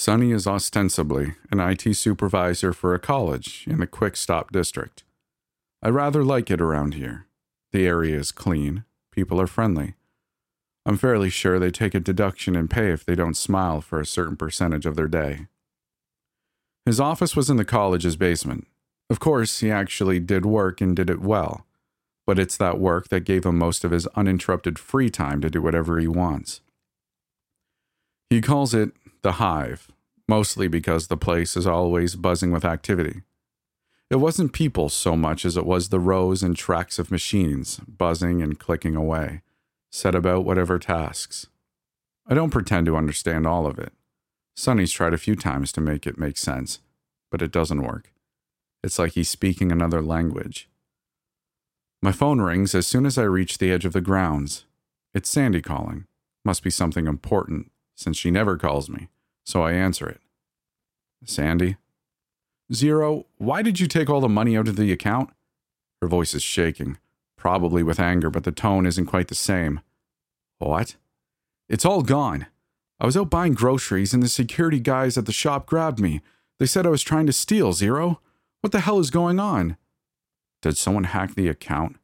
Sonny is ostensibly an IT supervisor for a college in the Quick Stop district. I rather like it around here. The area is clean, people are friendly. I'm fairly sure they take a deduction in pay if they don't smile for a certain percentage of their day. His office was in the college's basement. Of course, he actually did work and did it well, but it's that work that gave him most of his uninterrupted free time to do whatever he wants. He calls it the Hive, mostly because the place is always buzzing with activity. It wasn't people so much as it was the rows and tracks of machines buzzing and clicking away, set about whatever tasks. I don't pretend to understand all of it. Sonny's tried a few times to make it make sense, but it doesn't work. It's like he's speaking another language. My phone rings as soon as I reach the edge of the grounds. It's Sandy calling. Must be something important since she never calls me, so I answer it. Sandy? Zero, why did you take all the money out of the account? Her voice is shaking, probably with anger, but the tone isn't quite the same. What? It's all gone. I was out buying groceries and the security guys at the shop grabbed me. They said I was trying to steal, Zero. What the hell is going on? Did someone hack the account?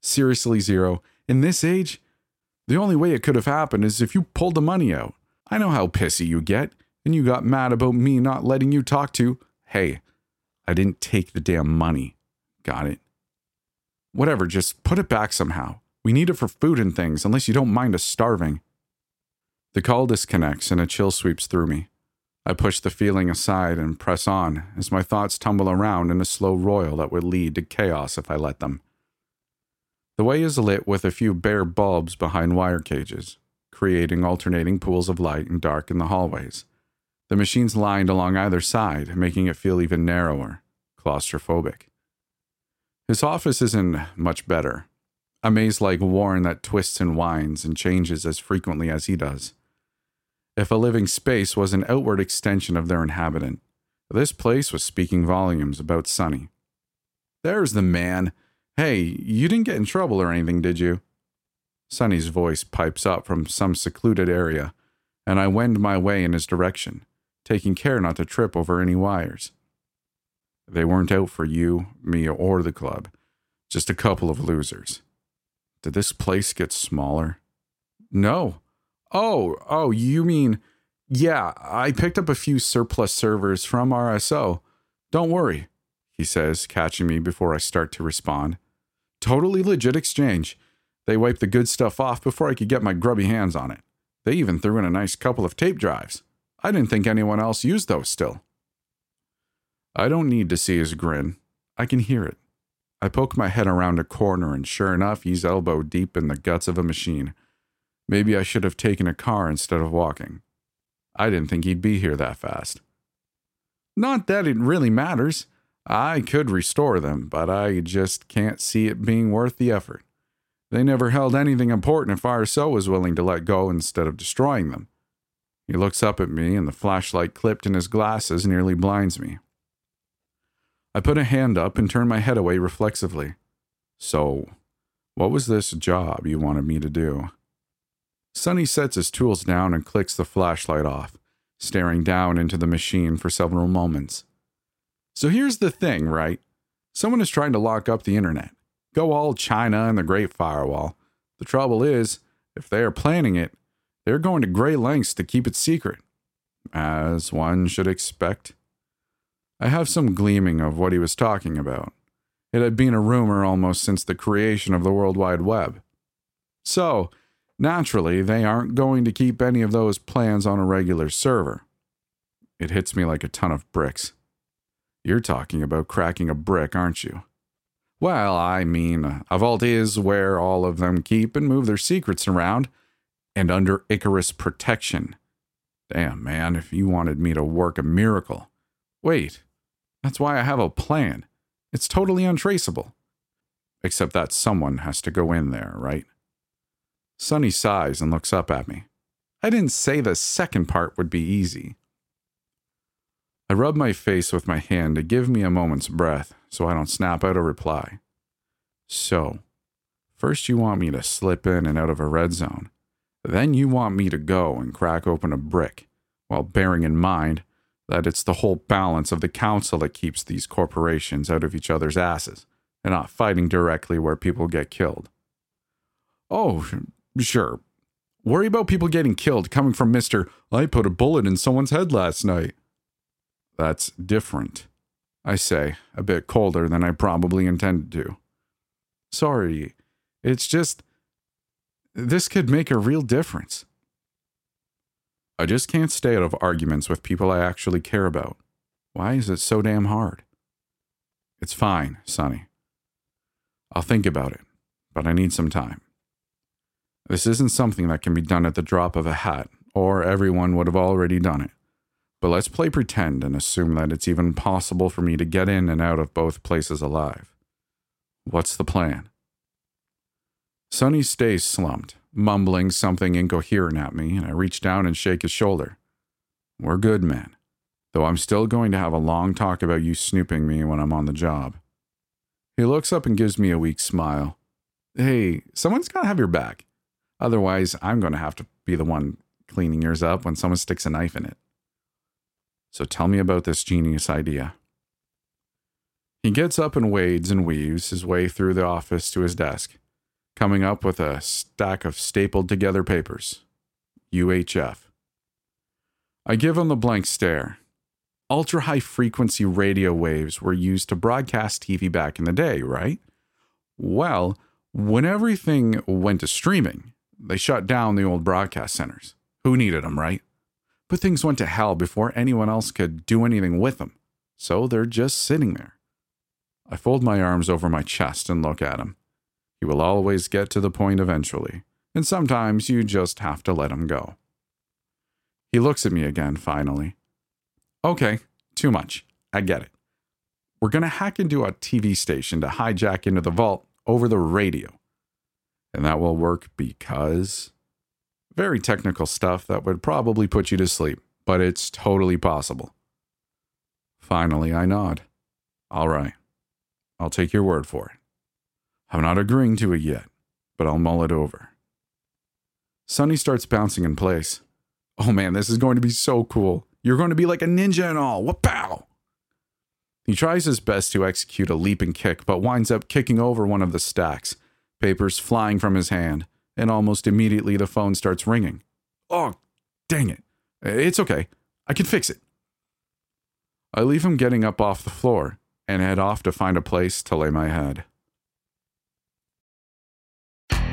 Seriously, Zero, in this age? The only way it could have happened is if you pulled the money out. I know how pissy you get, and you got mad about me not letting you talk to. Hey, I didn't take the damn money. Got it? Whatever, just put it back somehow. We need it for food and things, unless you don't mind us starving. The call disconnects and a chill sweeps through me. I push the feeling aside and press on as my thoughts tumble around in a slow roil that would lead to chaos if I let them. The way is lit with a few bare bulbs behind wire cages creating alternating pools of light and dark in the hallways. The machines lined along either side, making it feel even narrower, claustrophobic. His office isn't much better. A maze like Warren that twists and winds and changes as frequently as he does. If a living space was an outward extension of their inhabitant, this place was speaking volumes about Sonny. There's the man. Hey, you didn't get in trouble or anything, did you? Sonny's voice pipes up from some secluded area, and I wend my way in his direction, taking care not to trip over any wires. They weren't out for you, me, or the club, just a couple of losers. Did this place get smaller? No. Oh, oh, you mean, yeah, I picked up a few surplus servers from RSO. Don't worry, he says, catching me before I start to respond. Totally legit exchange. They wiped the good stuff off before I could get my grubby hands on it. They even threw in a nice couple of tape drives. I didn't think anyone else used those still. I don't need to see his grin. I can hear it. I poke my head around a corner, and sure enough, he's elbow deep in the guts of a machine. Maybe I should have taken a car instead of walking. I didn't think he'd be here that fast. Not that it really matters. I could restore them, but I just can't see it being worth the effort. They never held anything important if RSO was willing to let go instead of destroying them. He looks up at me, and the flashlight clipped in his glasses nearly blinds me. I put a hand up and turn my head away reflexively. So, what was this job you wanted me to do? Sonny sets his tools down and clicks the flashlight off, staring down into the machine for several moments. So here's the thing, right? Someone is trying to lock up the internet. Go all China and the Great Firewall. The trouble is, if they are planning it, they're going to great lengths to keep it secret, as one should expect. I have some gleaming of what he was talking about. It had been a rumor almost since the creation of the World Wide Web. So, naturally, they aren't going to keep any of those plans on a regular server. It hits me like a ton of bricks. You're talking about cracking a brick, aren't you? Well, I mean, a vault is where all of them keep and move their secrets around, and under Icarus protection. Damn, man, if you wanted me to work a miracle. Wait, that's why I have a plan. It's totally untraceable. Except that someone has to go in there, right? Sonny sighs and looks up at me. I didn't say the second part would be easy. I rub my face with my hand to give me a moment's breath so I don't snap out a reply. So, first you want me to slip in and out of a red zone. Then you want me to go and crack open a brick, while bearing in mind that it's the whole balance of the council that keeps these corporations out of each other's asses and not fighting directly where people get killed. Oh, sure. Worry about people getting killed coming from Mr. I put a bullet in someone's head last night. That's different, I say, a bit colder than I probably intended to. Sorry, it's just. This could make a real difference. I just can't stay out of arguments with people I actually care about. Why is it so damn hard? It's fine, Sonny. I'll think about it, but I need some time. This isn't something that can be done at the drop of a hat, or everyone would have already done it. But let's play pretend and assume that it's even possible for me to get in and out of both places alive. What's the plan? Sonny stays slumped, mumbling something incoherent at me, and I reach down and shake his shoulder. We're good, man. Though I'm still going to have a long talk about you snooping me when I'm on the job. He looks up and gives me a weak smile. Hey, someone's got to have your back. Otherwise, I'm going to have to be the one cleaning yours up when someone sticks a knife in it. So tell me about this genius idea. He gets up and wades and weaves his way through the office to his desk, coming up with a stack of stapled together papers. UHF. I give him the blank stare. Ultra high frequency radio waves were used to broadcast TV back in the day, right? Well, when everything went to streaming, they shut down the old broadcast centers. Who needed them, right? But things went to hell before anyone else could do anything with them. So they're just sitting there. I fold my arms over my chest and look at him. He will always get to the point eventually, and sometimes you just have to let him go. He looks at me again, finally. Okay, too much. I get it. We're going to hack into a TV station to hijack into the vault over the radio. And that will work because. Very technical stuff that would probably put you to sleep, but it's totally possible. Finally, I nod. All right. I'll take your word for it. I'm not agreeing to it yet, but I'll mull it over. Sonny starts bouncing in place. Oh man, this is going to be so cool. You're going to be like a ninja and all. What Wapow! He tries his best to execute a leaping kick, but winds up kicking over one of the stacks, papers flying from his hand, and almost immediately the phone starts ringing. Oh, dang it. It's okay. I can fix it. I leave him getting up off the floor and head off to find a place to lay my head.